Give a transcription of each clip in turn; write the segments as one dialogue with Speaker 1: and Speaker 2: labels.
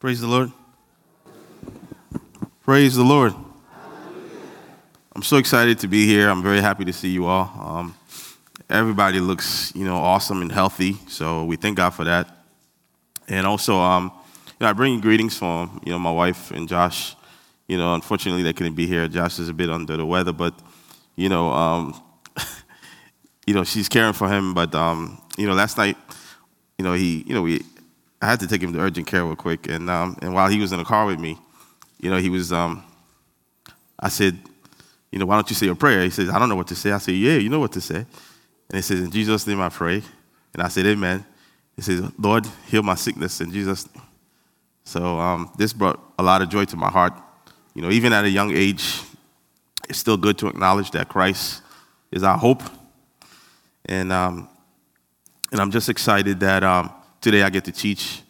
Speaker 1: Praise the Lord. Praise the Lord. I'm so excited to be here. I'm very happy to see you all. Um, everybody looks, you know, awesome and healthy, so we thank God for that. And also, um, you know, I bring you greetings from, you know, my wife and Josh. You know, unfortunately, they couldn't be here. Josh is a bit under the weather, but, you know, um, you know, she's caring for him. But, um, you know, last night, you know, he, you know, we I had to take him to urgent care real quick. And, um, and while he was in the car with me, you know, he was, um, I said, you know, why don't you say a prayer? He says, I don't know what to say. I said, yeah, you know what to say. And he says, in Jesus' name I pray. And I said, amen. He says, Lord, heal my sickness in Jesus' name. So um, this brought a lot of joy to my heart. You know, even at a young age, it's still good to acknowledge that Christ is our hope. And, um, and I'm just excited that um, Today I get to teach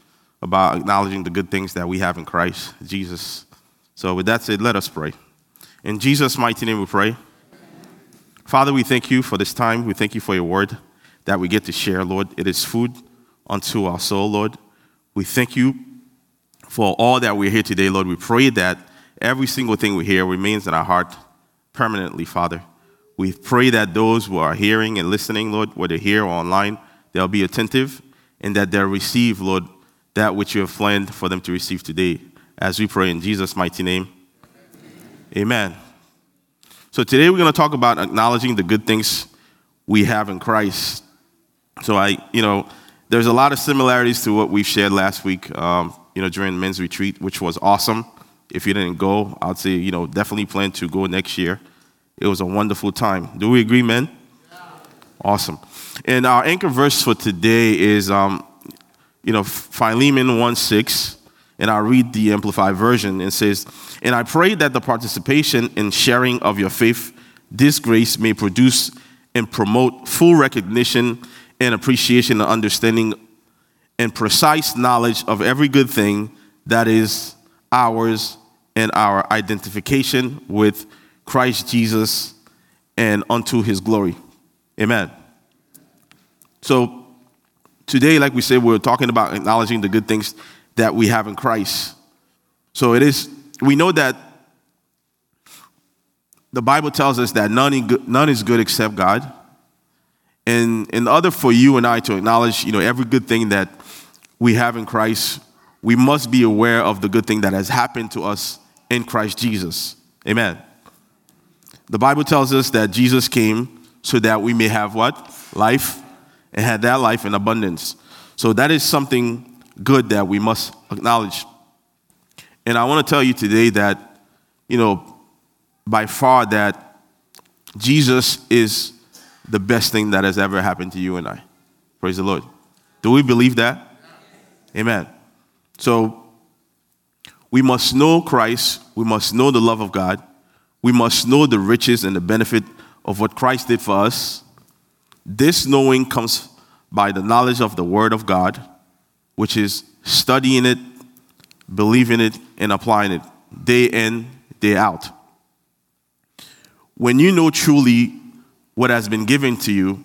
Speaker 1: about acknowledging the good things that we have in Christ Jesus. So, with that said, let us pray. In Jesus' mighty name we pray. Father, we thank you for this time. We thank you for your word that we get to share, Lord. It is food unto our soul, Lord. We thank you for all that we're here today, Lord. We pray that every single thing we hear remains in our heart permanently, Father. We pray that those who are hearing and listening, Lord, whether here or online, they'll be attentive and that they'll receive, Lord, that which you have planned for them to receive today. As we pray in Jesus' mighty name. Amen. So today we're going to talk about acknowledging the good things we have in Christ. So I, you know, there's a lot of similarities to what we shared last week, um, you know, during men's retreat, which was awesome. If you didn't go, I'd say, you know, definitely plan to go next year. It was a wonderful time. Do we agree, men? Awesome. And our anchor verse for today is, um, you know, Philemon 1 6. And I'll read the Amplified Version. It says, And I pray that the participation and sharing of your faith, this grace may produce and promote full recognition and appreciation and understanding and precise knowledge of every good thing that is ours and our identification with Christ Jesus and unto his glory. Amen. So today, like we said, we're talking about acknowledging the good things that we have in Christ. So it is, we know that the Bible tells us that none, none is good except God. And in order for you and I to acknowledge, you know, every good thing that we have in Christ, we must be aware of the good thing that has happened to us in Christ Jesus. Amen. The Bible tells us that Jesus came so that we may have what? Life and had that life in abundance. So that is something good that we must acknowledge. And I want to tell you today that, you know, by far that Jesus is the best thing that has ever happened to you and I. Praise the Lord. Do we believe that? Amen. So we must know Christ, we must know the love of God, we must know the riches and the benefit of what Christ did for us, this knowing comes by the knowledge of the Word of God, which is studying it, believing it, and applying it day in, day out. When you know truly what has been given to you,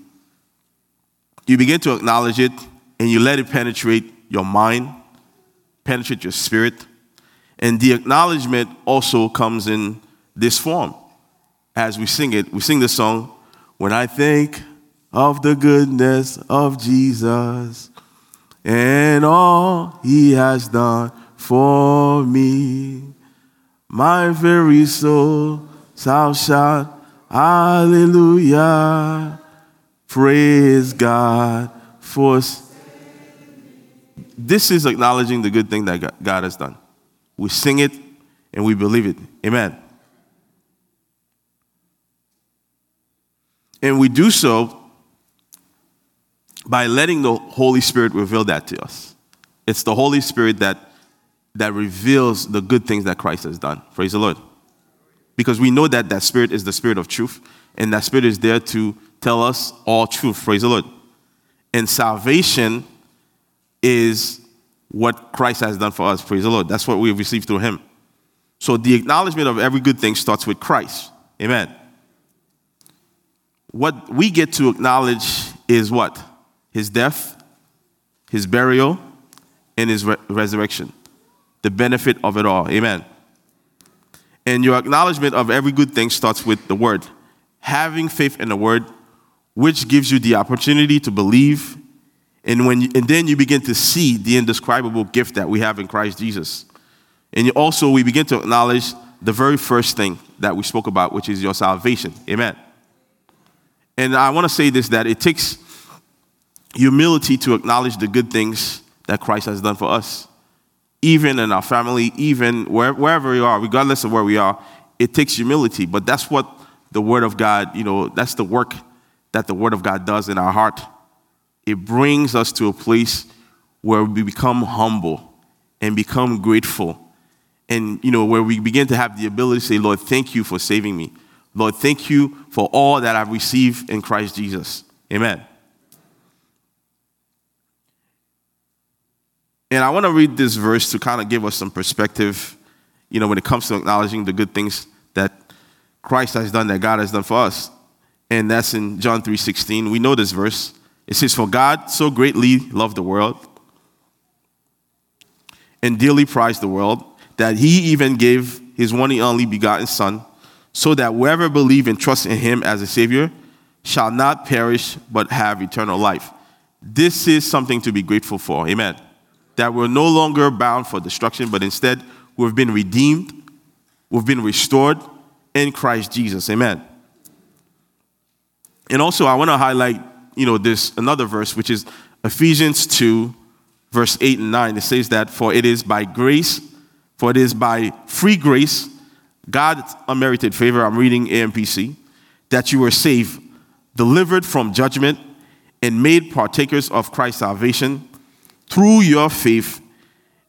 Speaker 1: you begin to acknowledge it and you let it penetrate your mind, penetrate your spirit. And the acknowledgement also comes in this form. As we sing it, we sing this song, When I Think of the goodness of Jesus and all he has done for me. My very soul shall shout, Hallelujah. Praise God for. This is acknowledging the good thing that God has done. We sing it and we believe it. Amen. And we do so by letting the Holy Spirit reveal that to us. It's the Holy Spirit that, that reveals the good things that Christ has done. Praise the Lord. Because we know that that Spirit is the Spirit of truth, and that Spirit is there to tell us all truth. Praise the Lord. And salvation is what Christ has done for us. Praise the Lord. That's what we've received through Him. So the acknowledgement of every good thing starts with Christ. Amen. What we get to acknowledge is what? his death, his burial, and his re- resurrection. the benefit of it all. Amen. And your acknowledgement of every good thing starts with the word. Having faith in the word, which gives you the opportunity to believe, and, when you, and then you begin to see the indescribable gift that we have in Christ Jesus. And also, we begin to acknowledge the very first thing that we spoke about, which is your salvation. Amen. And I want to say this that it takes humility to acknowledge the good things that Christ has done for us. Even in our family, even wherever we are, regardless of where we are, it takes humility. But that's what the Word of God, you know, that's the work that the Word of God does in our heart. It brings us to a place where we become humble and become grateful. And, you know, where we begin to have the ability to say, Lord, thank you for saving me. Lord, thank you for all that I've received in Christ Jesus. Amen. And I want to read this verse to kind of give us some perspective, you know, when it comes to acknowledging the good things that Christ has done, that God has done for us. And that's in John 3:16. We know this verse. It says, For God so greatly loved the world and dearly prized the world that he even gave his one and only begotten Son so that whoever believe and trust in him as a savior shall not perish but have eternal life. This is something to be grateful for. Amen. That we're no longer bound for destruction, but instead we've been redeemed, we've been restored in Christ Jesus. Amen. And also I want to highlight, you know, this another verse which is Ephesians 2 verse 8 and 9. It says that for it is by grace, for it is by free grace God's unmerited favor, I'm reading AMPC, that you were saved, delivered from judgment, and made partakers of Christ's salvation through your faith.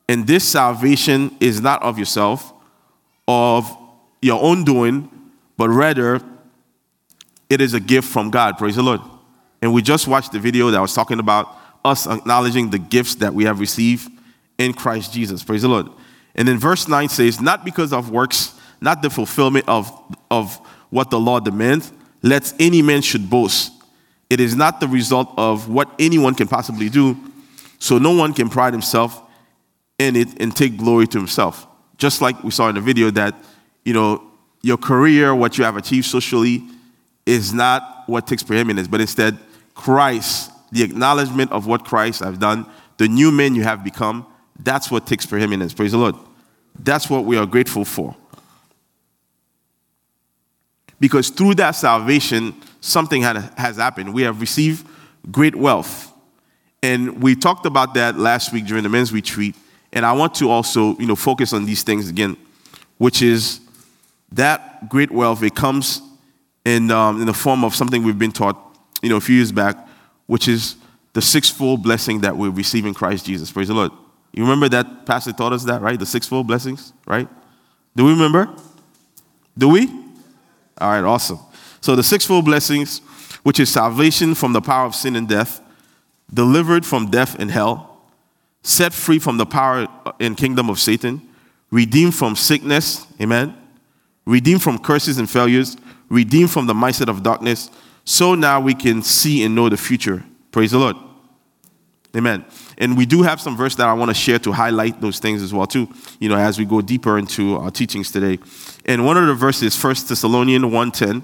Speaker 1: And this salvation is not of yourself, of your own doing, but rather it is a gift from God. Praise the Lord. And we just watched the video that was talking about us acknowledging the gifts that we have received in Christ Jesus. Praise the Lord. And then verse 9 says, Not because of works, not the fulfillment of, of what the law demands, lest any man should boast. It is not the result of what anyone can possibly do, so no one can pride himself in it and take glory to himself. Just like we saw in the video that, you know, your career, what you have achieved socially, is not what takes preeminence, but instead Christ, the acknowledgement of what Christ has done, the new man you have become, that's what takes preeminence. Praise the Lord. That's what we are grateful for. Because through that salvation, something has happened. We have received great wealth. And we talked about that last week during the men's retreat. And I want to also, you know, focus on these things again, which is that great wealth, it comes in, um, in the form of something we've been taught, you know, a few years back, which is the sixfold blessing that we receive in Christ Jesus. Praise the Lord. You remember that pastor taught us that, right? The sixfold blessings, right? Do we remember? Do we? All right, awesome. So the sixfold blessings, which is salvation from the power of sin and death, delivered from death and hell, set free from the power and kingdom of Satan, redeemed from sickness, amen, redeemed from curses and failures, redeemed from the mindset of darkness, so now we can see and know the future. Praise the Lord. Amen. And we do have some verse that I want to share to highlight those things as well too, you know, as we go deeper into our teachings today. And one of the verses, 1 Thessalonians 1.10,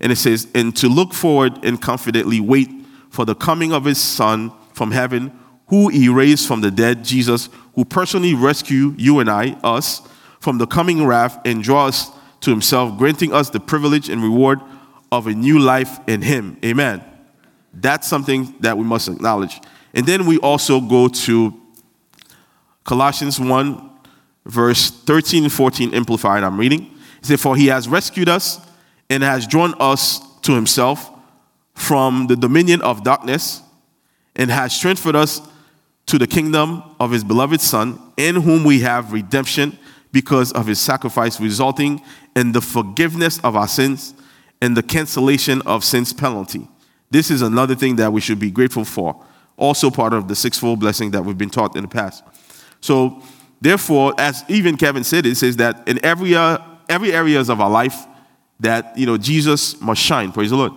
Speaker 1: and it says, And to look forward and confidently wait for the coming of his Son from heaven, who he raised from the dead, Jesus, who personally rescued you and I, us, from the coming wrath and draw us to himself, granting us the privilege and reward of a new life in him. Amen. That's something that we must acknowledge. And then we also go to Colossians 1, verse 13 and 14, Amplified. I'm reading. He said, For he has rescued us and has drawn us to himself from the dominion of darkness and has strengthened us to the kingdom of his beloved Son, in whom we have redemption because of his sacrifice, resulting in the forgiveness of our sins and the cancellation of sin's penalty. This is another thing that we should be grateful for also part of the sixfold blessing that we've been taught in the past. So, therefore, as even Kevin said, it says that in every, uh, every areas of our life, that you know Jesus must shine. Praise the Lord.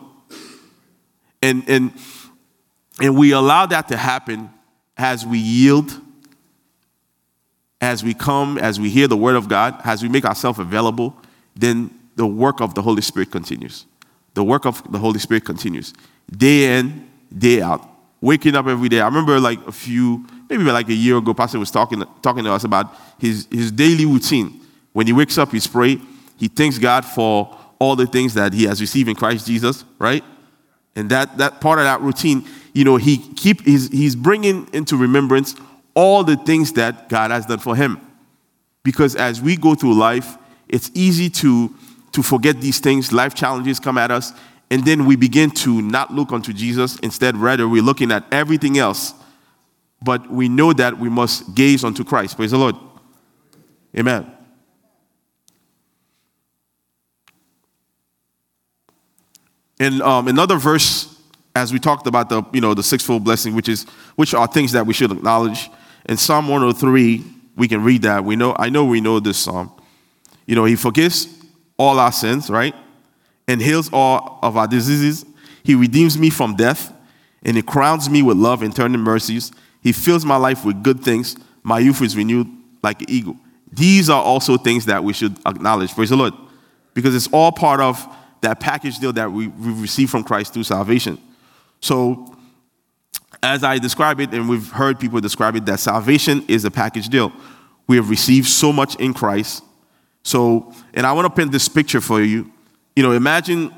Speaker 1: And and and we allow that to happen as we yield as we come, as we hear the word of God, as we make ourselves available, then the work of the Holy Spirit continues. The work of the Holy Spirit continues. Day in, day out. Waking up every day. I remember like a few, maybe like a year ago, Pastor was talking, talking to us about his, his daily routine. When he wakes up, he's pray. He thanks God for all the things that he has received in Christ Jesus, right? And that, that part of that routine, you know, he keep he's, he's bringing into remembrance all the things that God has done for him. Because as we go through life, it's easy to, to forget these things. Life challenges come at us, and then we begin to not look unto Jesus. Instead, rather, we're looking at everything else. But we know that we must gaze unto Christ. Praise the Lord. Amen. In um, another verse, as we talked about the you know the sixfold blessing, which is which are things that we should acknowledge. In Psalm 103, we can read that. We know, I know we know this psalm. You know, he forgives all our sins, right? And heals all of our diseases. He redeems me from death, and he crowns me with love and tender mercies. He fills my life with good things. My youth is renewed like an eagle. These are also things that we should acknowledge. Praise the Lord. Because it's all part of that package deal that we, we receive from Christ through salvation. So as I describe it, and we've heard people describe it, that salvation is a package deal. We have received so much in Christ. So, and I want to paint this picture for you. You know, imagine,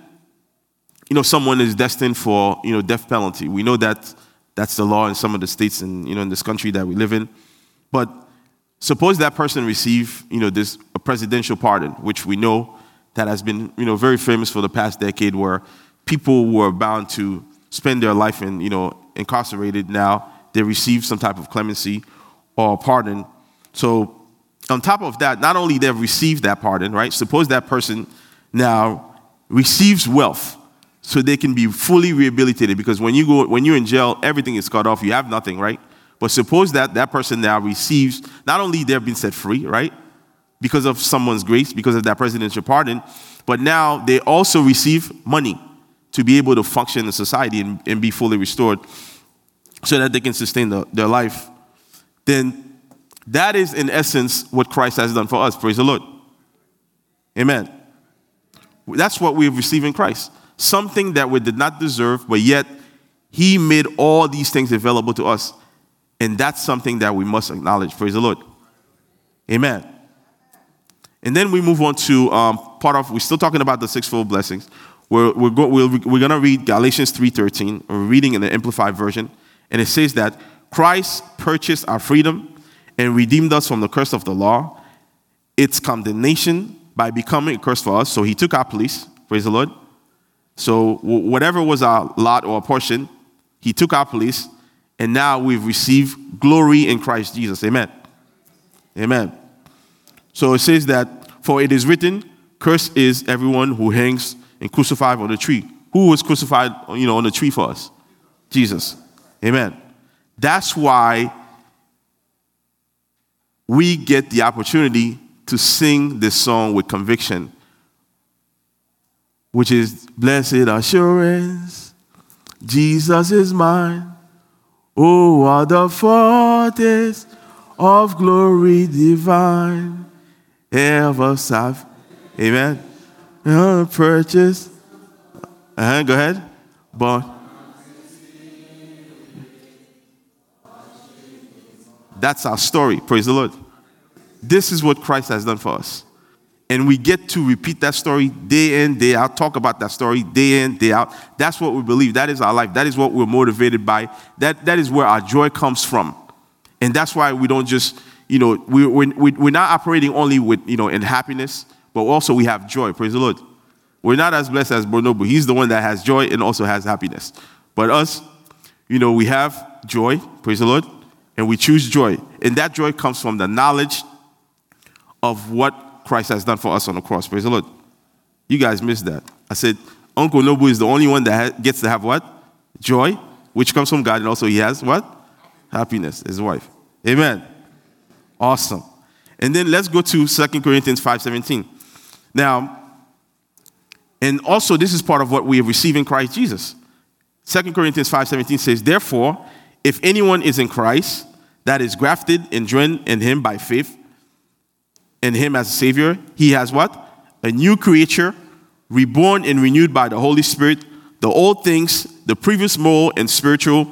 Speaker 1: you know, someone is destined for, you know, death penalty. We know that that's the law in some of the states and, you know, in this country that we live in. But suppose that person receive, you know, this a presidential pardon, which we know that has been, you know, very famous for the past decade where people were bound to spend their life in, you know, incarcerated now, they receive some type of clemency or pardon. So, on top of that, not only they've received that pardon, right? Suppose that person now receives wealth so they can be fully rehabilitated because when you go when you're in jail everything is cut off you have nothing right but suppose that that person now receives not only they've been set free right because of someone's grace because of that presidential pardon but now they also receive money to be able to function in society and, and be fully restored so that they can sustain the, their life, then that is in essence what Christ has done for us. Praise the Lord. Amen. That's what we have received in Christ. Something that we did not deserve, but yet He made all these things available to us. And that's something that we must acknowledge. Praise the Lord. Amen. And then we move on to um, part of, we're still talking about the sixfold blessings. We're, we're, go, we're, we're going to read Galatians 3.13. We're reading in the Amplified Version. And it says that Christ purchased our freedom and redeemed us from the curse of the law, its condemnation by becoming a curse for us. So he took our place. Praise the Lord. So whatever was our lot or our portion, he took our place. And now we've received glory in Christ Jesus. Amen. Amen. So it says that, for it is written, cursed is everyone who hangs and crucified on the tree. Who was crucified, you know, on the tree for us? Jesus. Amen. That's why we get the opportunity to sing this song with conviction, which is Blessed Assurance, Jesus is mine. Oh, what the foretaste of glory divine, ever serve. Amen. Purchase. Uh-huh, go ahead. But That's our story. Praise the Lord. This is what Christ has done for us. And we get to repeat that story day in, day out, talk about that story day in, day out. That's what we believe. That is our life. That is what we're motivated by. That, that is where our joy comes from. And that's why we don't just, you know, we, we, we're not operating only with, you know, in happiness, but also we have joy. Praise the Lord. We're not as blessed as Bonobo. He's the one that has joy and also has happiness. But us, you know, we have joy. Praise the Lord and we choose joy. And that joy comes from the knowledge of what Christ has done for us on the cross. Praise the Lord. You guys missed that. I said, Uncle Nobu is the only one that gets to have what? Joy, which comes from God, and also he has what? Happiness, his wife. Amen. Awesome. And then let's go to 2 Corinthians 5:17. Now, and also this is part of what we have received in Christ Jesus. 2 Corinthians 5:17 says, Therefore, if anyone is in Christ, that is grafted and joined in him by faith in him as a savior, he has what? A new creature, reborn and renewed by the Holy Spirit. The old things, the previous moral and spiritual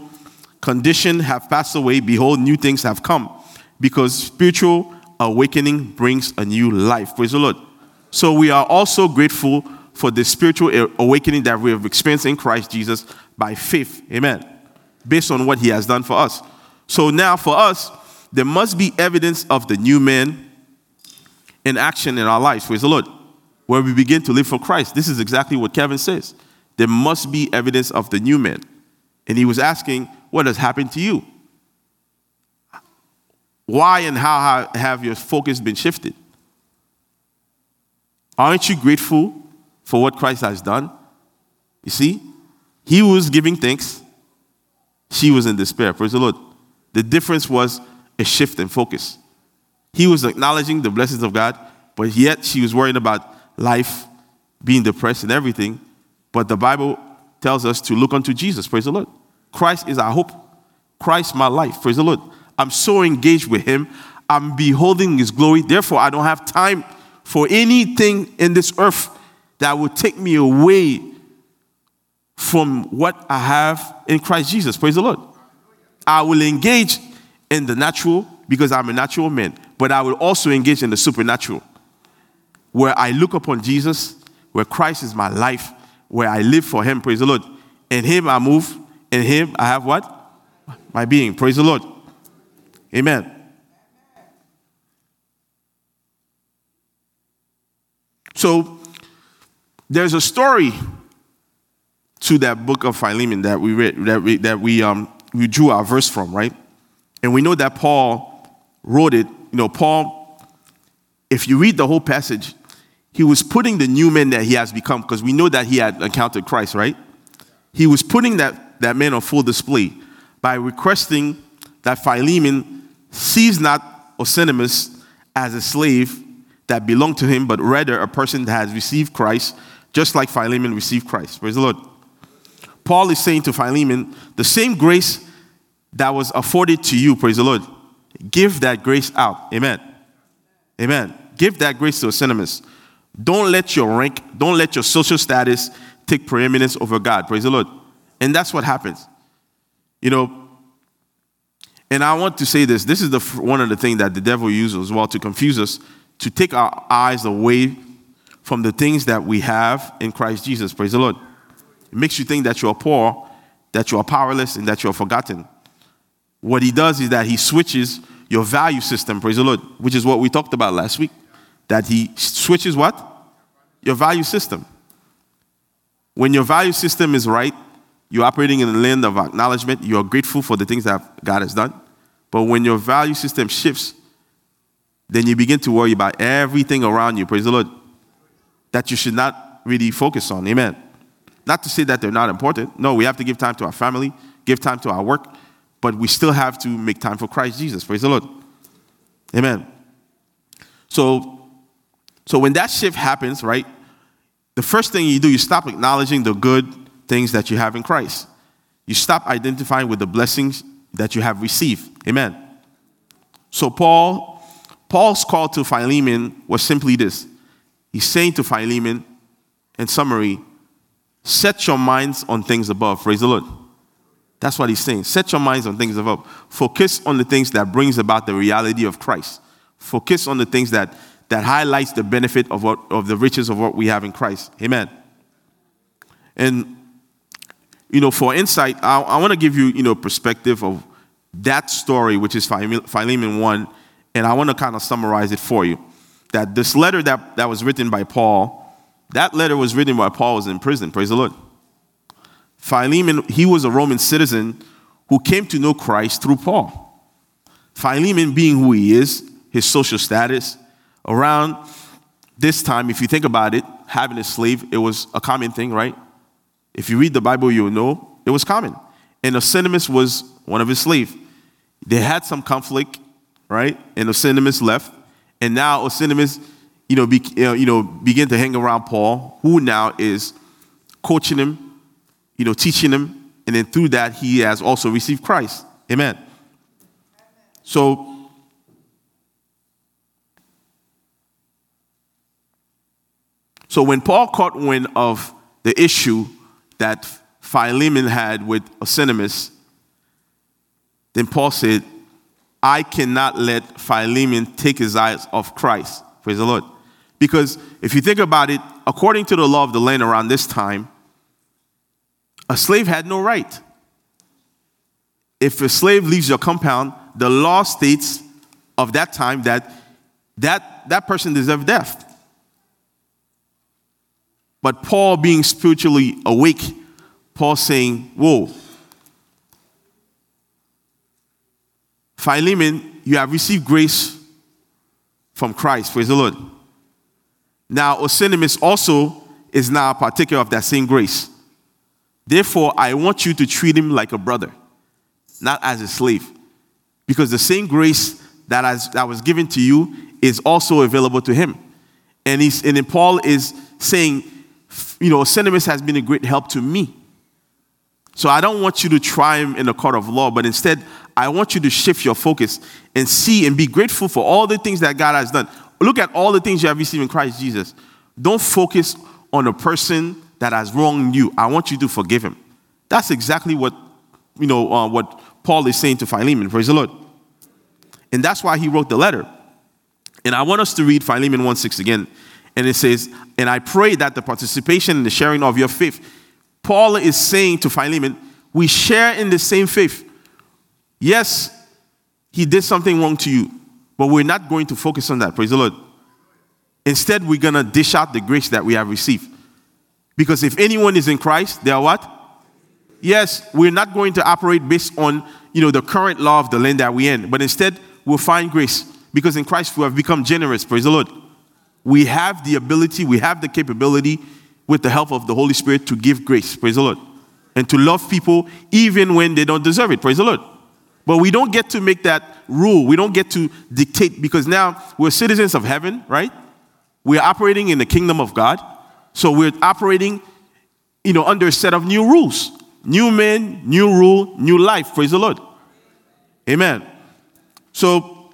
Speaker 1: condition have passed away. Behold, new things have come. Because spiritual awakening brings a new life. Praise the Lord. So we are also grateful for the spiritual awakening that we have experienced in Christ Jesus by faith. Amen. Based on what he has done for us. So now for us, there must be evidence of the new man in action in our lives. Praise the Lord. Where we begin to live for Christ. This is exactly what Kevin says. There must be evidence of the new man. And he was asking, What has happened to you? Why and how have your focus been shifted? Aren't you grateful for what Christ has done? You see, he was giving thanks, she was in despair. Praise the Lord. The difference was a shift in focus. He was acknowledging the blessings of God, but yet she was worrying about life, being depressed, and everything. But the Bible tells us to look unto Jesus. Praise the Lord. Christ is our hope. Christ, my life. Praise the Lord. I'm so engaged with Him. I'm beholding His glory. Therefore, I don't have time for anything in this earth that would take me away from what I have in Christ Jesus. Praise the Lord. I will engage in the natural because I'm a natural man, but I will also engage in the supernatural where I look upon Jesus, where Christ is my life, where I live for Him. Praise the Lord. In Him I move, in Him I have what? My being. Praise the Lord. Amen. So there's a story to that book of Philemon that we read, that we, that we, um, we drew our verse from, right? And we know that Paul wrote it. You know, Paul, if you read the whole passage, he was putting the new man that he has become, because we know that he had encountered Christ, right? He was putting that, that man on full display by requesting that Philemon sees not Onesimus as a slave that belonged to him, but rather a person that has received Christ, just like Philemon received Christ. Praise the Lord. Paul is saying to Philemon, the same grace that was afforded to you, praise the Lord, give that grace out. Amen. Amen. Give that grace to Onesimus. Don't let your rank, don't let your social status take preeminence over God. Praise the Lord. And that's what happens. You know, and I want to say this this is the, one of the things that the devil uses as well to confuse us to take our eyes away from the things that we have in Christ Jesus. Praise the Lord. It makes you think that you're poor, that you're powerless, and that you're forgotten. What he does is that he switches your value system, praise the Lord, which is what we talked about last week. That he switches what? Your value system. When your value system is right, you're operating in the land of acknowledgement, you're grateful for the things that God has done. But when your value system shifts, then you begin to worry about everything around you, praise the Lord, that you should not really focus on. Amen. Not to say that they're not important. No, we have to give time to our family, give time to our work, but we still have to make time for Christ Jesus. Praise the Lord. Amen. So, so when that shift happens, right, the first thing you do, you stop acknowledging the good things that you have in Christ. You stop identifying with the blessings that you have received. Amen. So Paul Paul's call to Philemon was simply this. He's saying to Philemon, in summary, set your minds on things above. Praise the Lord. That's what he's saying. Set your minds on things above. Focus on the things that brings about the reality of Christ. Focus on the things that, that highlights the benefit of, what, of the riches of what we have in Christ. Amen. And, you know, for insight, I, I want to give you, you know, perspective of that story, which is Philemon 1 and I want to kind of summarize it for you. That this letter that, that was written by Paul, that letter was written while Paul was in prison. Praise the Lord. Philemon, he was a Roman citizen who came to know Christ through Paul. Philemon, being who he is, his social status, around this time, if you think about it, having a slave, it was a common thing, right? If you read the Bible, you'll know it was common. And Onesimus was one of his slaves. They had some conflict right? And Onesimus left. And now Onesimus, you know, be, uh, you know, begin to hang around Paul, who now is coaching him, you know, teaching him. And then through that, he has also received Christ. Amen. So, so when Paul caught wind of the issue that Philemon had with Onesimus, then Paul said, I cannot let Philemon take his eyes off Christ. Praise the Lord. Because if you think about it, according to the law of the land around this time, a slave had no right. If a slave leaves your compound, the law states of that time that that, that person deserved death. But Paul, being spiritually awake, Paul saying, Whoa, Philemon, you have received grace from Christ. Praise the Lord. Now, Onesimus also is now a partaker of that same grace. Therefore, I want you to treat him like a brother, not as a slave. Because the same grace that, has, that was given to you is also available to him. And, he's, and then Paul is saying, you know, Onesimus has been a great help to me. So I don't want you to try him in the court of law, but instead, I want you to shift your focus and see and be grateful for all the things that God has done. Look at all the things you have received in Christ Jesus. Don't focus on a person that has wronged you. I want you to forgive him. That's exactly what you know uh, what Paul is saying to Philemon. Praise the Lord. And that's why he wrote the letter. And I want us to read Philemon 1 6 again. And it says, And I pray that the participation in the sharing of your faith, Paul is saying to Philemon, we share in the same faith. Yes, he did something wrong to you, but we're not going to focus on that. Praise the Lord. Instead, we're going to dish out the grace that we have received. Because if anyone is in Christ, they are what? Yes, we're not going to operate based on you know the current law of the land that we're in, but instead we'll find grace because in Christ we have become generous. Praise the Lord. We have the ability, we have the capability, with the help of the Holy Spirit, to give grace. Praise the Lord, and to love people even when they don't deserve it. Praise the Lord. But we don't get to make that rule. We don't get to dictate because now we're citizens of heaven, right? We're operating in the kingdom of God. So we're operating, you know, under a set of new rules. New men, new rule, new life. Praise the Lord. Amen. So,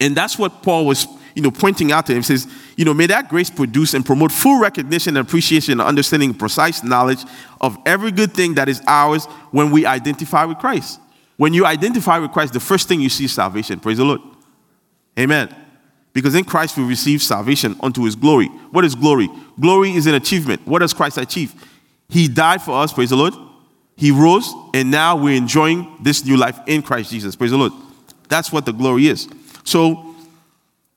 Speaker 1: and that's what Paul was, you know, pointing out to him. He says, you know, may that grace produce and promote full recognition and appreciation and understanding, precise knowledge of every good thing that is ours when we identify with Christ. When you identify with Christ, the first thing you see is salvation. Praise the Lord. Amen. Because in Christ we receive salvation unto his glory. What is glory? Glory is an achievement. What does Christ achieve? He died for us, praise the Lord. He rose, and now we're enjoying this new life in Christ Jesus. Praise the Lord. That's what the glory is. So,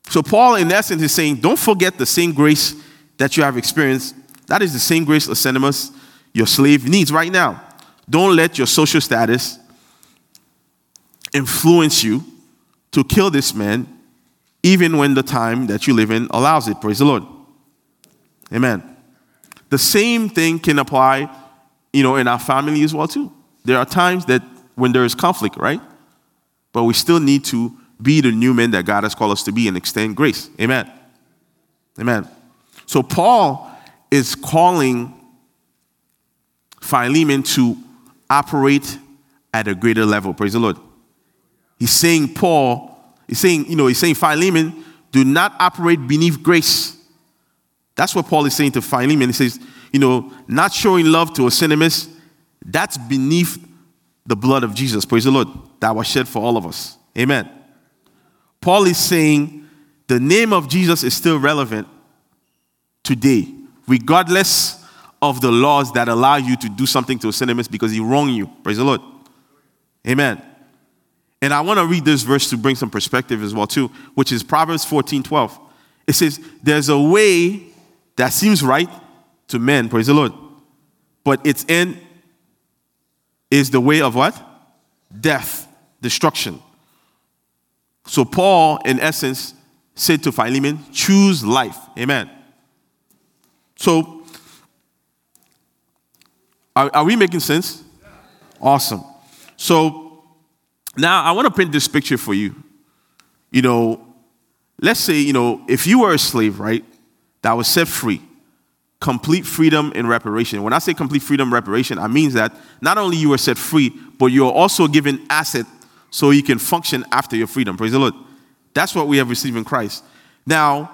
Speaker 1: so Paul, in essence, is saying, don't forget the same grace that you have experienced. That is the same grace Onesimus, your slave, needs right now. Don't let your social status, influence you to kill this man, even when the time that you live in allows it. Praise the Lord. Amen. The same thing can apply, you know, in our family as well too. There are times that when there is conflict, right? But we still need to be the new men that God has called us to be and extend grace. Amen. Amen. So Paul is calling Philemon to operate at a greater level. Praise the Lord. He's saying, Paul, he's saying, you know, he's saying, Philemon, do not operate beneath grace. That's what Paul is saying to Philemon. He says, you know, not showing love to a Onesimus, that's beneath the blood of Jesus. Praise the Lord. That was shed for all of us. Amen. Paul is saying the name of Jesus is still relevant today, regardless of the laws that allow you to do something to a Onesimus because he wronged you. Praise the Lord. Amen. And I want to read this verse to bring some perspective as well, too, which is Proverbs 14 12. It says, There's a way that seems right to men, praise the Lord, but its end is the way of what? Death, destruction. So, Paul, in essence, said to Philemon, Choose life. Amen. So, are, are we making sense? Awesome. So, now, I want to paint this picture for you. You know, let's say, you know, if you were a slave, right, that was set free, complete freedom and reparation. When I say complete freedom reparation, I mean that not only you were set free, but you're also given asset so you can function after your freedom. Praise the Lord. That's what we have received in Christ. Now,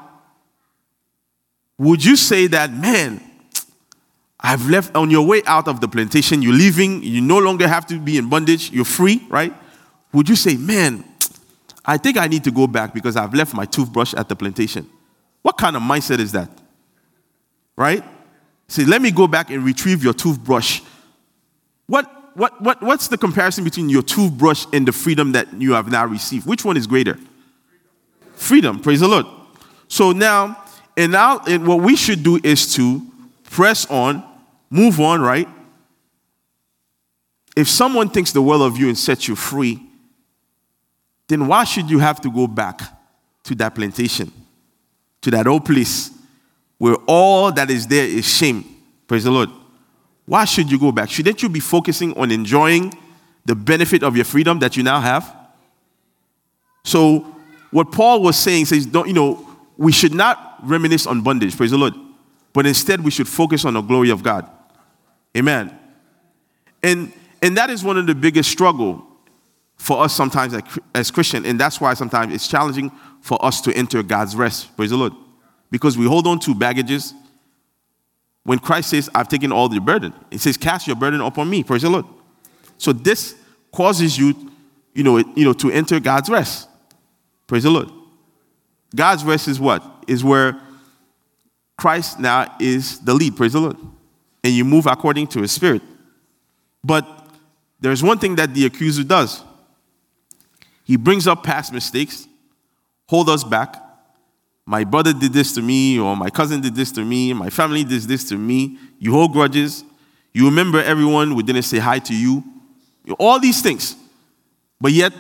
Speaker 1: would you say that, man, I've left on your way out of the plantation, you're leaving, you no longer have to be in bondage, you're free, right? Would you say, man, I think I need to go back because I've left my toothbrush at the plantation? What kind of mindset is that? Right? Say, let me go back and retrieve your toothbrush. What, what, what, what's the comparison between your toothbrush and the freedom that you have now received? Which one is greater? Freedom, praise the Lord. So now, and now, and what we should do is to press on move on, right? If someone thinks the world of you and sets you free, then why should you have to go back to that plantation, to that old place where all that is there is shame? Praise the Lord. Why should you go back? Shouldn't you be focusing on enjoying the benefit of your freedom that you now have? So, what Paul was saying says, don't, you know, we should not reminisce on bondage, praise the Lord, but instead we should focus on the glory of God. Amen. And, and that is one of the biggest struggle for us sometimes as Christian, and that's why sometimes it's challenging for us to enter God's rest. Praise the Lord. Because we hold on to baggages. When Christ says, I've taken all the burden, He says, Cast your burden upon me. Praise the Lord. So this causes you, you know, you know, to enter God's rest. Praise the Lord. God's rest is what? Is where Christ now is the lead. Praise the Lord and you move according to his spirit. But there's one thing that the accuser does he brings up past mistakes, hold us back. My brother did this to me, or my cousin did this to me, my family did this to me. You hold grudges. You remember everyone who didn't say hi to you. All these things. But yet,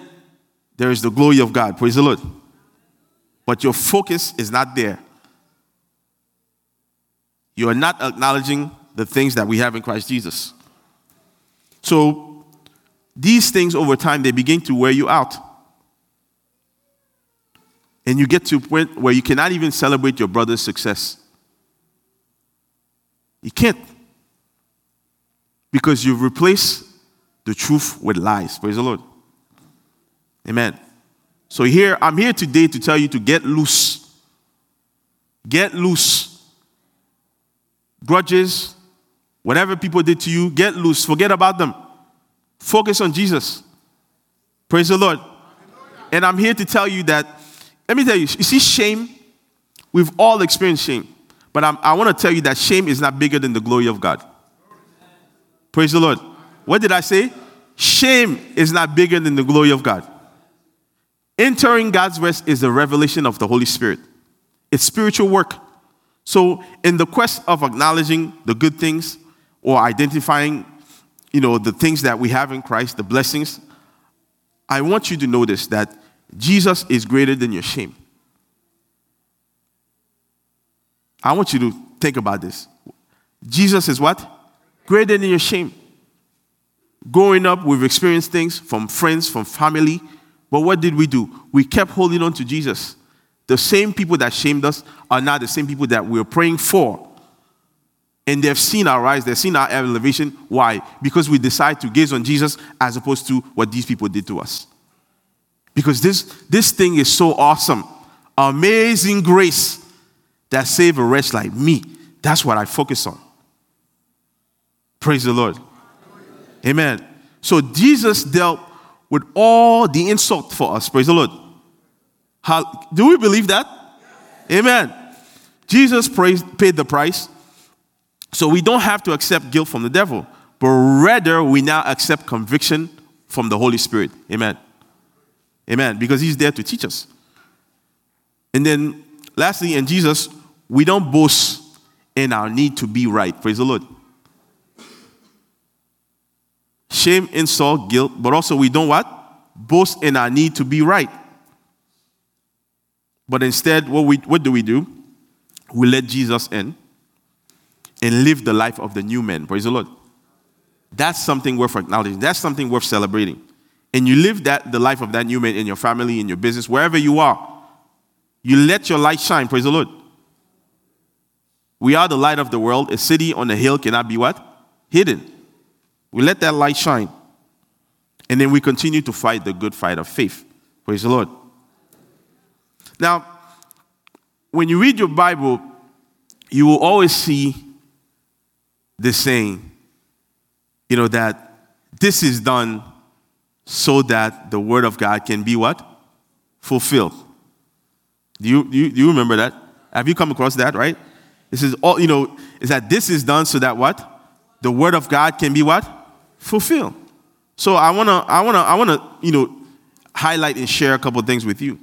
Speaker 1: there is the glory of God. Praise the Lord. But your focus is not there. You are not acknowledging the things that we have in Christ Jesus. So these things over time, they begin to wear you out. And you get to a point where you cannot even celebrate your brother's success. You can't. Because you've replaced the truth with lies. Praise the Lord. Amen. So here, I'm here today to tell you to get loose. Get loose. Grudges, Whatever people did to you, get loose. Forget about them. Focus on Jesus. Praise the Lord. And I'm here to tell you that, let me tell you, you see, shame, we've all experienced shame. But I'm, i want to tell you that shame is not bigger than the glory of God. Praise the Lord. What did I say? Shame is not bigger than the glory of God. Entering God's rest is the revelation of the Holy Spirit. It's spiritual work. So, in the quest of acknowledging the good things, or identifying, you know, the things that we have in Christ, the blessings, I want you to notice that Jesus is greater than your shame. I want you to think about this. Jesus is what? Greater than your shame. Growing up, we've experienced things from friends, from family, but what did we do? We kept holding on to Jesus. The same people that shamed us are now the same people that we're praying for and they've seen our rise, they've seen our elevation. Why? Because we decide to gaze on Jesus as opposed to what these people did to us. Because this, this thing is so awesome. Amazing grace that saved a wretch like me. That's what I focus on. Praise the Lord. Amen. So Jesus dealt with all the insult for us. Praise the Lord. How, do we believe that? Amen. Jesus praised, paid the price. So we don't have to accept guilt from the devil, but rather we now accept conviction from the Holy Spirit. Amen. Amen. Because he's there to teach us. And then lastly, in Jesus, we don't boast in our need to be right. Praise the Lord. Shame, insult, guilt, but also we don't what? Boast in our need to be right. But instead, what, we, what do we do? We let Jesus in and live the life of the new man. Praise the Lord. That's something worth acknowledging. That's something worth celebrating. And you live that the life of that new man in your family, in your business, wherever you are. You let your light shine. Praise the Lord. We are the light of the world. A city on a hill cannot be what? Hidden. We let that light shine. And then we continue to fight the good fight of faith. Praise the Lord. Now, when you read your Bible, you will always see this saying, you know, that this is done so that the word of God can be what? Fulfilled. Do you, do you, do you remember that? Have you come across that, right? This is all, you know, is that this is done so that what? The word of God can be what? Fulfilled. So I wanna, I wanna, I wanna, you know, highlight and share a couple things with you.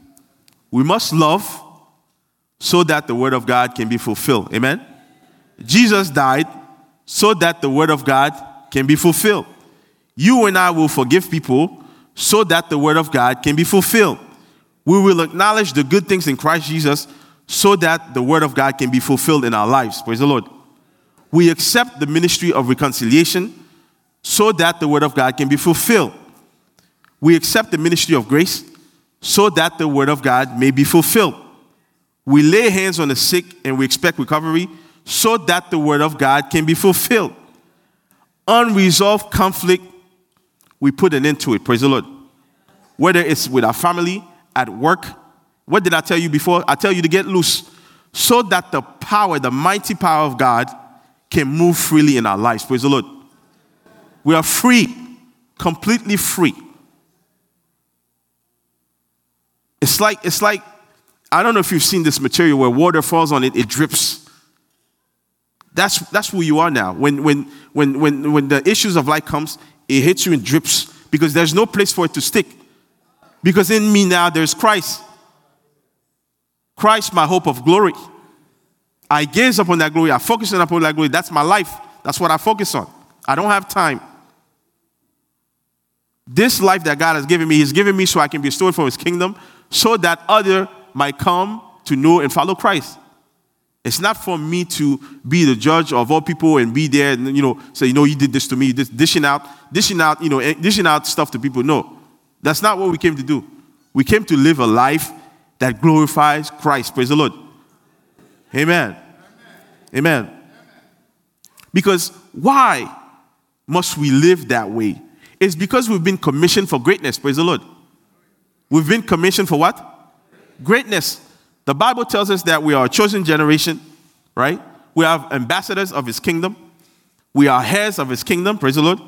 Speaker 1: We must love so that the word of God can be fulfilled. Amen? Jesus died so that the word of God can be fulfilled. You and I will forgive people so that the word of God can be fulfilled. We will acknowledge the good things in Christ Jesus so that the word of God can be fulfilled in our lives. Praise the Lord. We accept the ministry of reconciliation so that the word of God can be fulfilled. We accept the ministry of grace so that the word of God may be fulfilled. We lay hands on the sick and we expect recovery so that the word of God can be fulfilled. Unresolved conflict, we put an end to it. Praise the Lord. Whether it's with our family, at work. What did I tell you before? I tell you to get loose so that the power, the mighty power of God, can move freely in our lives. Praise the Lord. We are free, completely free. It's like, it's like, I don't know if you've seen this material where water falls on it, it drips. That's, that's who you are now. When, when, when, when, when the issues of life comes, it hits you and drips because there's no place for it to stick. Because in me now there's Christ. Christ, my hope of glory. I gaze upon that glory. I focus on upon that glory. That's my life. That's what I focus on. I don't have time. This life that God has given me, He's given me so I can be stored for His kingdom, so that other might come to know and follow Christ. It's not for me to be the judge of all people and be there and you know say, you know, you did this to me, this dishing out, dishing out, you know, eh, dishing out stuff to people. No. That's not what we came to do. We came to live a life that glorifies Christ. Praise the Lord. Amen. Amen. Amen. Because why must we live that way? It's because we've been commissioned for greatness. Praise the Lord. We've been commissioned for what? Greatness. The Bible tells us that we are a chosen generation, right? We are ambassadors of his kingdom. We are heirs of his kingdom. Praise the Lord.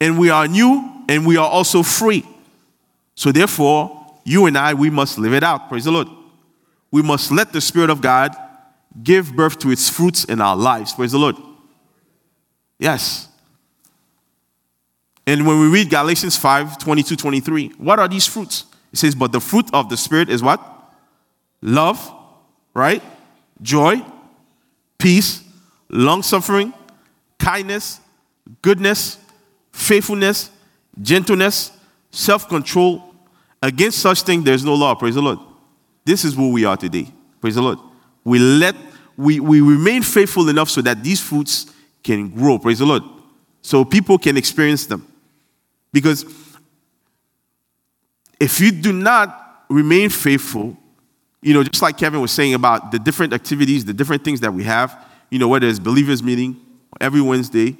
Speaker 1: And we are new and we are also free. So therefore, you and I, we must live it out. Praise the Lord. We must let the Spirit of God give birth to its fruits in our lives. Praise the Lord. Yes. And when we read Galatians 5 22, 23, what are these fruits? It says, But the fruit of the Spirit is what? Love, right? Joy, peace, long suffering, kindness, goodness, faithfulness, gentleness, self control. Against such things, there's no law. Praise the Lord. This is who we are today. Praise the Lord. We let we, we remain faithful enough so that these fruits can grow. Praise the Lord. So people can experience them. Because if you do not remain faithful, you know, just like Kevin was saying about the different activities, the different things that we have, you know, whether it's believers meeting every Wednesday.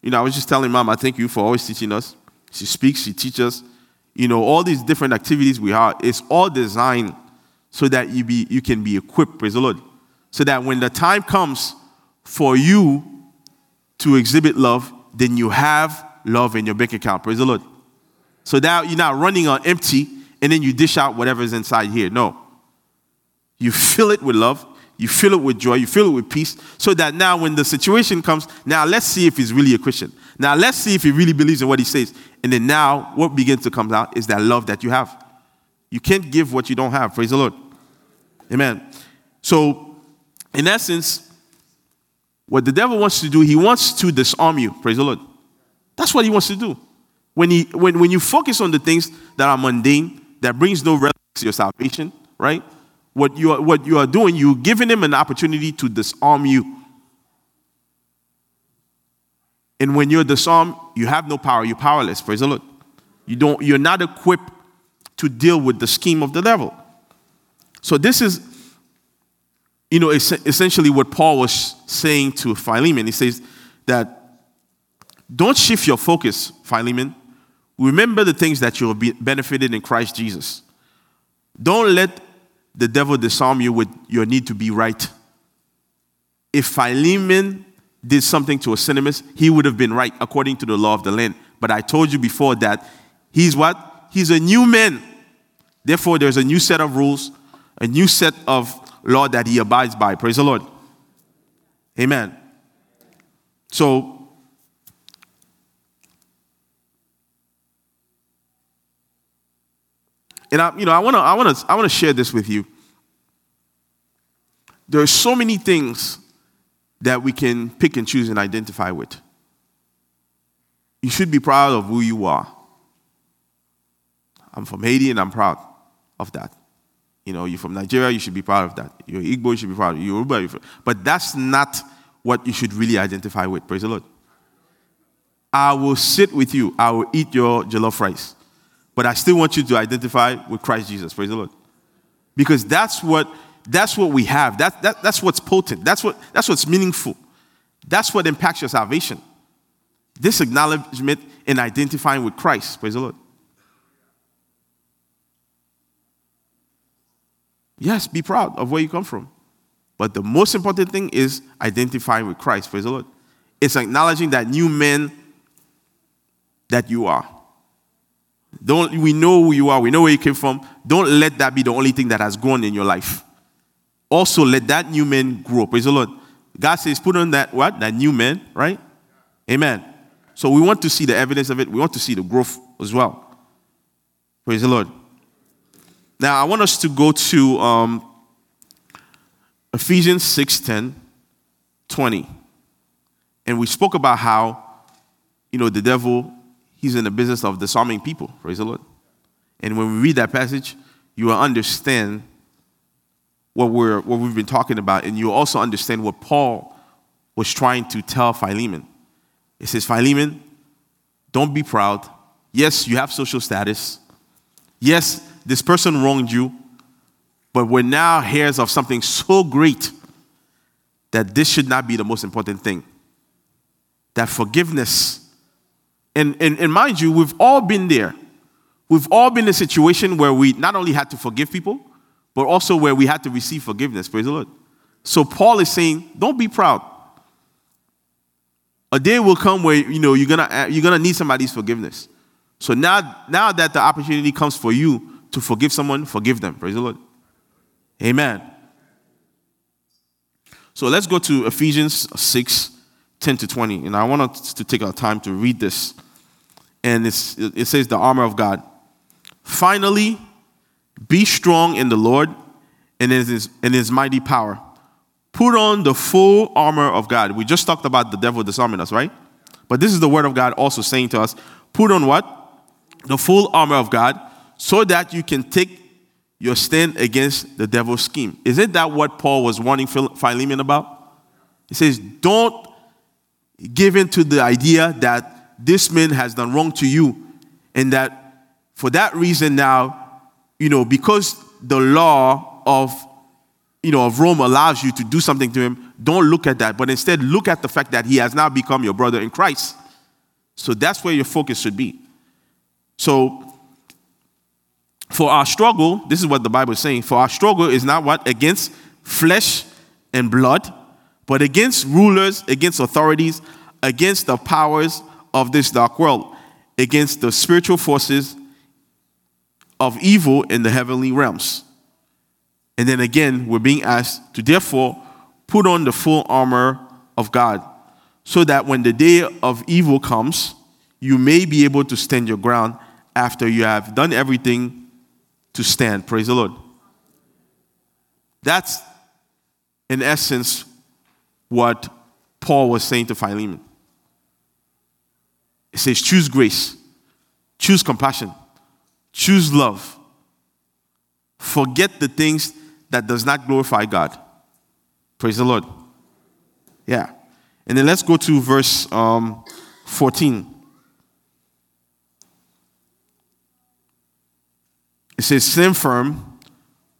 Speaker 1: You know, I was just telling mom, I thank you for always teaching us. She speaks, she teaches. You know, all these different activities we have, it's all designed so that you, be, you can be equipped, praise the Lord. So that when the time comes for you to exhibit love, then you have love in your bank account, praise the Lord. So that you're not running on empty and then you dish out whatever's inside here. No. You fill it with love, you fill it with joy, you fill it with peace, so that now when the situation comes, now let's see if he's really a Christian. Now let's see if he really believes in what he says. And then now what begins to come out is that love that you have. You can't give what you don't have. Praise the Lord. Amen. So, in essence, what the devil wants to do, he wants to disarm you. Praise the Lord. That's what he wants to do. When, he, when, when you focus on the things that are mundane, that brings no relevance to your salvation, right? What you, are, what you are doing, you're giving him an opportunity to disarm you. And when you're disarmed, you have no power. You're powerless. Praise the Lord. You don't, you're not equipped to deal with the scheme of the devil. So this is, you know, essentially what Paul was saying to Philemon. He says that don't shift your focus, Philemon. remember the things that you have benefited in Christ Jesus. Don't let the devil disarm you with your need to be right. If Philemon did something to Onesimus, he would have been right according to the law of the land. But I told you before that he's what? He's a new man. Therefore, there's a new set of rules, a new set of law that he abides by. Praise the Lord. Amen. So, and I, you know, I want to, I want to, I want to share this with you. There are so many things that we can pick and choose and identify with. You should be proud of who you are. I'm from Haiti and I'm proud of that. You know, you're from Nigeria, you should be proud of that. You're Igbo, you should be proud of You're Yoruba, but that's not what you should really identify with. Praise the Lord. I will sit with you. I will eat your jollof rice. But I still want you to identify with Christ Jesus. Praise the Lord. Because that's what that's what we have. That, that, that's what's potent. That's, what, that's what's meaningful. That's what impacts your salvation. This acknowledgement in identifying with Christ. Praise the Lord. Yes, be proud of where you come from. But the most important thing is identifying with Christ. Praise the Lord. It's acknowledging that new man that you are. Don't we know who you are, we know where you came from. Don't let that be the only thing that has grown in your life also let that new man grow. Praise the Lord. God says, put on that what? That new man, right? Amen. So we want to see the evidence of it. We want to see the growth as well. Praise the Lord. Now I want us to go to um, Ephesians 6 10, 20. And we spoke about how, you know, the devil, he's in the business of disarming people. Praise the Lord. And when we read that passage, you will understand what, we're, what we've been talking about, and you also understand what Paul was trying to tell Philemon. It says, Philemon, don't be proud. Yes, you have social status. Yes, this person wronged you, but we're now heirs of something so great that this should not be the most important thing. That forgiveness, and, and, and mind you, we've all been there. We've all been in a situation where we not only had to forgive people, but also where we had to receive forgiveness. Praise the Lord. So Paul is saying, don't be proud. A day will come where you know you're gonna uh, you're gonna need somebody's forgiveness. So now, now that the opportunity comes for you to forgive someone, forgive them. Praise the Lord. Amen. So let's go to Ephesians 6, 10 to 20. And I want us to take our time to read this. And it says, the armor of God. Finally, be strong in the Lord and in his, in his mighty power. Put on the full armor of God. We just talked about the devil disarming us, right? But this is the word of God also saying to us put on what? The full armor of God so that you can take your stand against the devil's scheme. Isn't that what Paul was warning Philemon about? He says, Don't give in to the idea that this man has done wrong to you and that for that reason now you know, because the law of, you know, of Rome allows you to do something to him, don't look at that, but instead look at the fact that he has now become your brother in Christ. So that's where your focus should be. So, for our struggle, this is what the Bible is saying. For our struggle is not what? Against flesh and blood, but against rulers, against authorities, against the powers of this dark world, against the spiritual forces of evil in the heavenly realms. And then again, we're being asked to therefore put on the full armor of God, so that when the day of evil comes, you may be able to stand your ground after you have done everything to stand. Praise the Lord. That's, in essence, what Paul was saying to Philemon. It says, choose grace, choose compassion, Choose love. Forget the things that does not glorify God. Praise the Lord. Yeah. And then let's go to verse um, 14. It says, Stand firm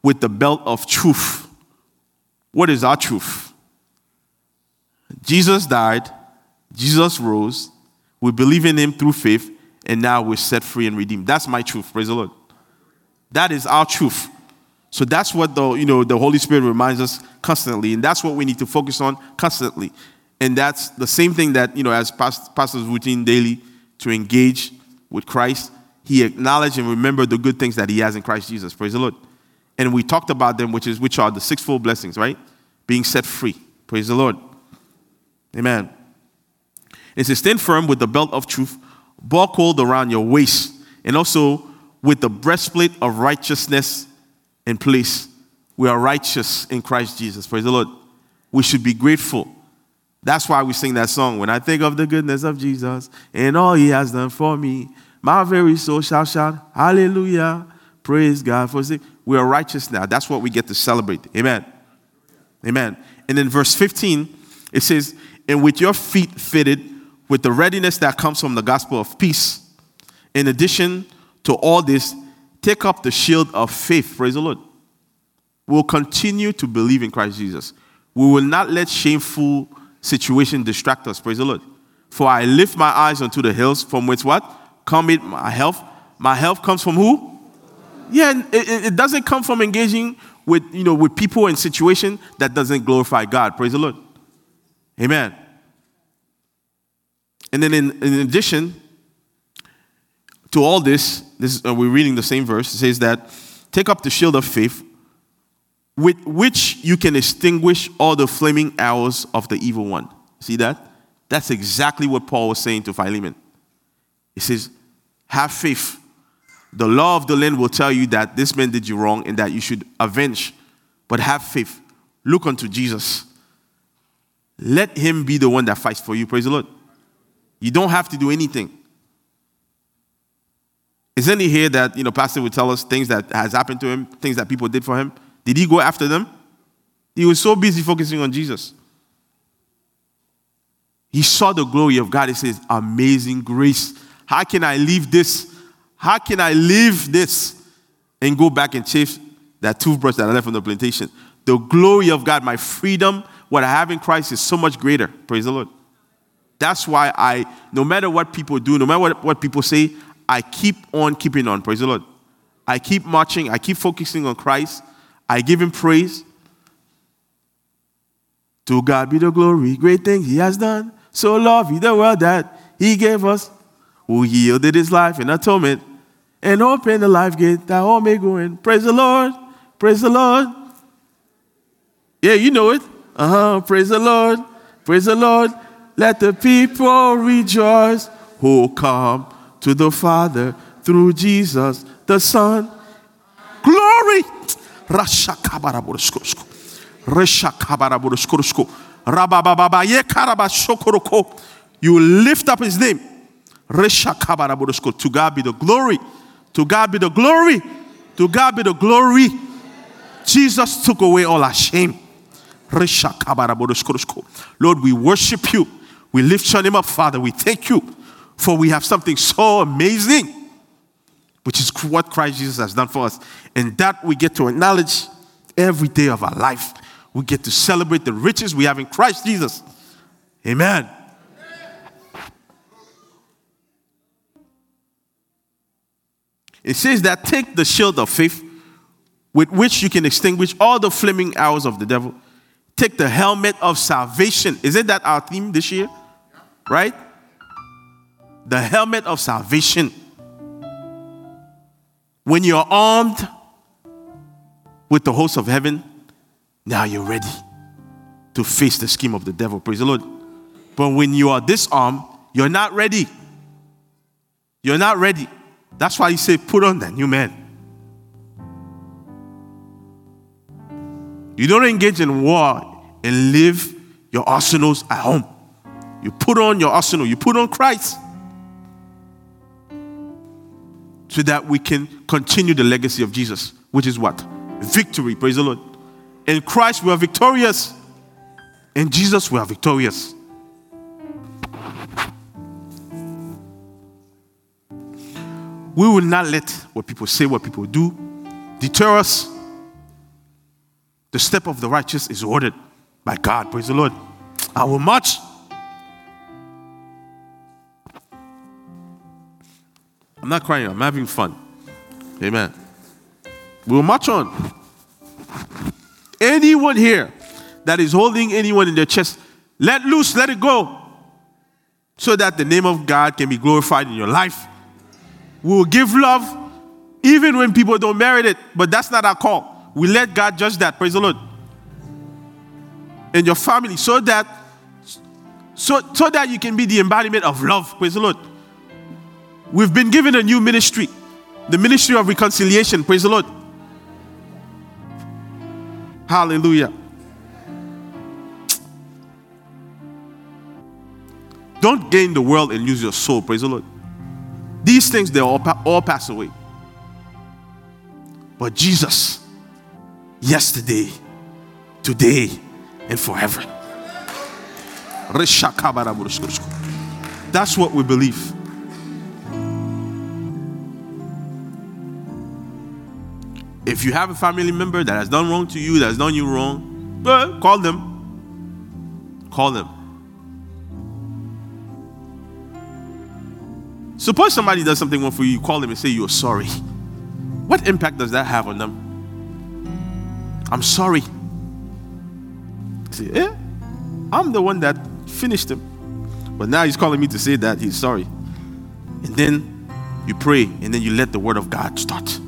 Speaker 1: with the belt of truth. What is our truth? Jesus died, Jesus rose, we believe in him through faith, and now we're set free and redeemed. That's my truth. Praise the Lord. That is our truth. So that's what the you know the Holy Spirit reminds us constantly, and that's what we need to focus on constantly. And that's the same thing that you know as pastors routine daily to engage with Christ. He acknowledged and remembered the good things that he has in Christ Jesus. Praise the Lord. And we talked about them, which is which are the sixfold blessings, right? Being set free. Praise the Lord. Amen. It says, stand firm with the belt of truth, buckled around your waist, and also with the breastplate of righteousness in place. We are righteous in Christ Jesus. Praise the Lord. We should be grateful. That's why we sing that song. When I think of the goodness of Jesus and all he has done for me, my very soul shall shout, Hallelujah. Praise God for sake. We are righteous now. That's what we get to celebrate. Amen. Amen. And in verse 15, it says, And with your feet fitted with the readiness that comes from the gospel of peace, in addition to all this, take up the shield of faith. Praise the Lord. We'll continue to believe in Christ Jesus. We will not let shameful situation distract us. Praise the Lord. For I lift my eyes unto the hills, from which what? Come it my health. My health comes from who? Yeah, it, it doesn't come from engaging with you know with people in situation that doesn't glorify God. Praise the Lord. Amen. And then in, in addition, to all this, this uh, we're reading the same verse. It says that take up the shield of faith, with which you can extinguish all the flaming arrows of the evil one. See that? That's exactly what Paul was saying to Philemon. He says, Have faith. The law of the land will tell you that this man did you wrong and that you should avenge. But have faith. Look unto Jesus. Let him be the one that fights for you. Praise the Lord. You don't have to do anything. Isn't he here that, you know, Pastor would tell us things that has happened to him, things that people did for him? Did he go after them? He was so busy focusing on Jesus. He saw the glory of God. He says, Amazing grace. How can I leave this? How can I leave this and go back and chase that toothbrush that I left on the plantation? The glory of God, my freedom, what I have in Christ is so much greater. Praise the Lord. That's why I, no matter what people do, no matter what, what people say, I keep on keeping on. Praise the Lord. I keep marching. I keep focusing on Christ. I give him praise. To God be the glory. Great things he has done. So love he the world that he gave us, who yielded his life in atonement and opened the life gate that all may go in. Praise the Lord. Praise the Lord. Yeah, you know it. Uh huh. Praise the Lord. Praise the Lord. Let the people rejoice who come to the Father through Jesus the Son. Glory. You lift up his name. To God be the glory. To God be the glory. To God be the glory. Jesus took away all our shame. Lord, we worship you. We lift your name up, Father. We thank you for we have something so amazing, which is what Christ Jesus has done for us. And that we get to acknowledge every day of our life. We get to celebrate the riches we have in Christ Jesus. Amen. It says that take the shield of faith with which you can extinguish all the flaming arrows of the devil. Take the helmet of salvation. Isn't that our theme this year? Right? the helmet of salvation. When you're armed with the host of heaven, now you're ready to face the scheme of the devil. Praise the Lord. But when you are disarmed, you're not ready. You're not ready. That's why he said, put on the new man. You don't engage in war and leave your arsenals at home. You put on your arsenal, you put on Christ so that we can continue the legacy of Jesus, which is what? Victory. Praise the Lord. In Christ, we are victorious. In Jesus, we are victorious. We will not let what people say, what people do, deter us. The step of the righteous is ordered by God. Praise the Lord. I will march I'm not crying, I'm having fun. Amen. We'll march on. Anyone here that is holding anyone in their chest, let loose, let it go, so that the name of God can be glorified in your life. We will give love even when people don't merit it, but that's not our call. We let God judge that. Praise the Lord. In your family, so that so, so that you can be the embodiment of love. Praise the Lord. We've been given a new ministry, the ministry of reconciliation. Praise the Lord. Hallelujah. Don't gain the world and lose your soul. Praise the Lord. These things, they all, all pass away. But Jesus, yesterday, today, and forever. That's what we believe. If you have a family member that has done wrong to you, that has done you wrong, well, call them. Call them. Suppose somebody does something wrong for you, you call them and say you're sorry. What impact does that have on them? I'm sorry. Say, eh? I'm the one that finished him. But now he's calling me to say that he's sorry. And then you pray, and then you let the word of God start.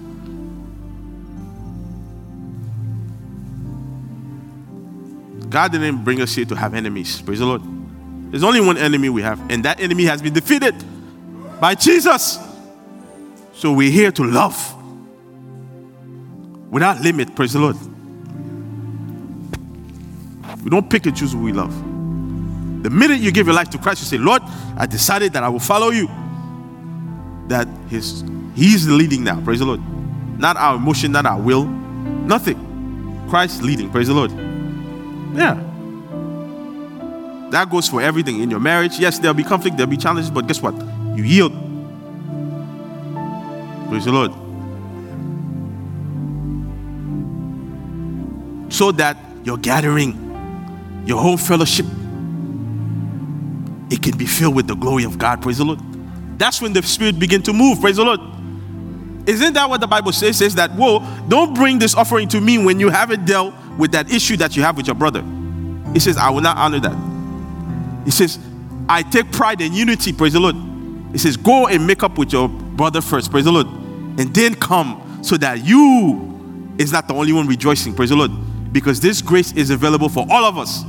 Speaker 1: God didn't bring us here to have enemies. Praise the Lord. There's only one enemy we have, and that enemy has been defeated by Jesus. So we're here to love without limit. Praise the Lord. We don't pick and choose who we love. The minute you give your life to Christ, you say, Lord, I decided that I will follow you. That his, He's leading now. Praise the Lord. Not our emotion, not our will, nothing. Christ leading. Praise the Lord. Yeah. That goes for everything in your marriage. Yes, there'll be conflict, there'll be challenges, but guess what? You yield. Praise the Lord. So that your gathering, your whole fellowship, it can be filled with the glory of God. Praise the Lord. That's when the Spirit begin to move. Praise the Lord. Isn't that what the Bible says? Says that, whoa, don't bring this offering to me when you haven't dealt with that issue that you have with your brother. He says, I will not honor that. He says, I take pride in unity, praise the Lord. He says, go and make up with your brother first, praise the Lord. And then come so that you is not the only one rejoicing, praise the Lord. Because this grace is available for all of us,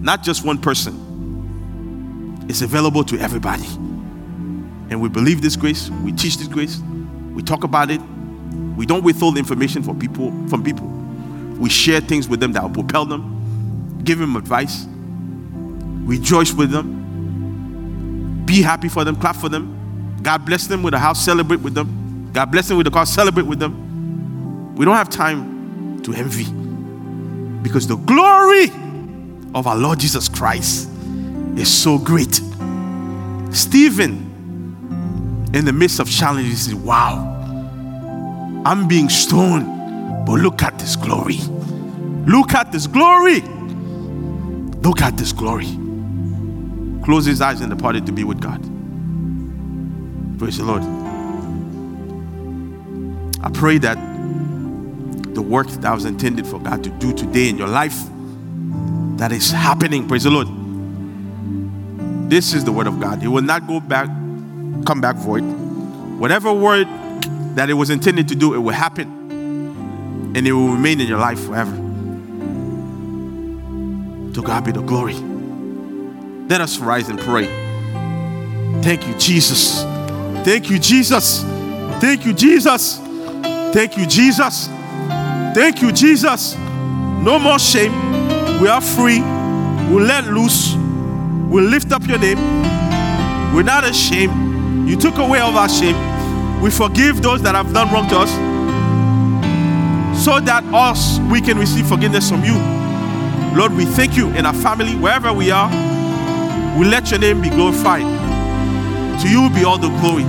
Speaker 1: not just one person. It's available to everybody. And we believe this grace, we teach this grace, we talk about it. We don't withhold information for people from people. We share things with them that will propel them, give them advice, rejoice with them, be happy for them, clap for them. God bless them with a house, celebrate with them. God bless them with a car, celebrate with them. We don't have time to envy because the glory of our Lord Jesus Christ is so great. Stephen, in the midst of challenges, says, Wow, I'm being stoned, but look at this glory. Look at this glory. Look at this glory. Close his eyes and departed to be with God. Praise the Lord. I pray that the work that was intended for God to do today in your life, that is happening. Praise the Lord. This is the word of God. It will not go back, come back void. Whatever word that it was intended to do, it will happen. And it will remain in your life forever. To God be the glory. Let us rise and pray. Thank you, Jesus. Thank you, Jesus. Thank you, Jesus. Thank you, Jesus. Thank you, Jesus. No more shame. We are free. We'll let loose. We'll lift up your name. We're not ashamed. You took away all our shame. We forgive those that have done wrong to us so that us we can receive forgiveness from you. Lord, we thank you in our family, wherever we are. We let your name be glorified. To you be all the glory.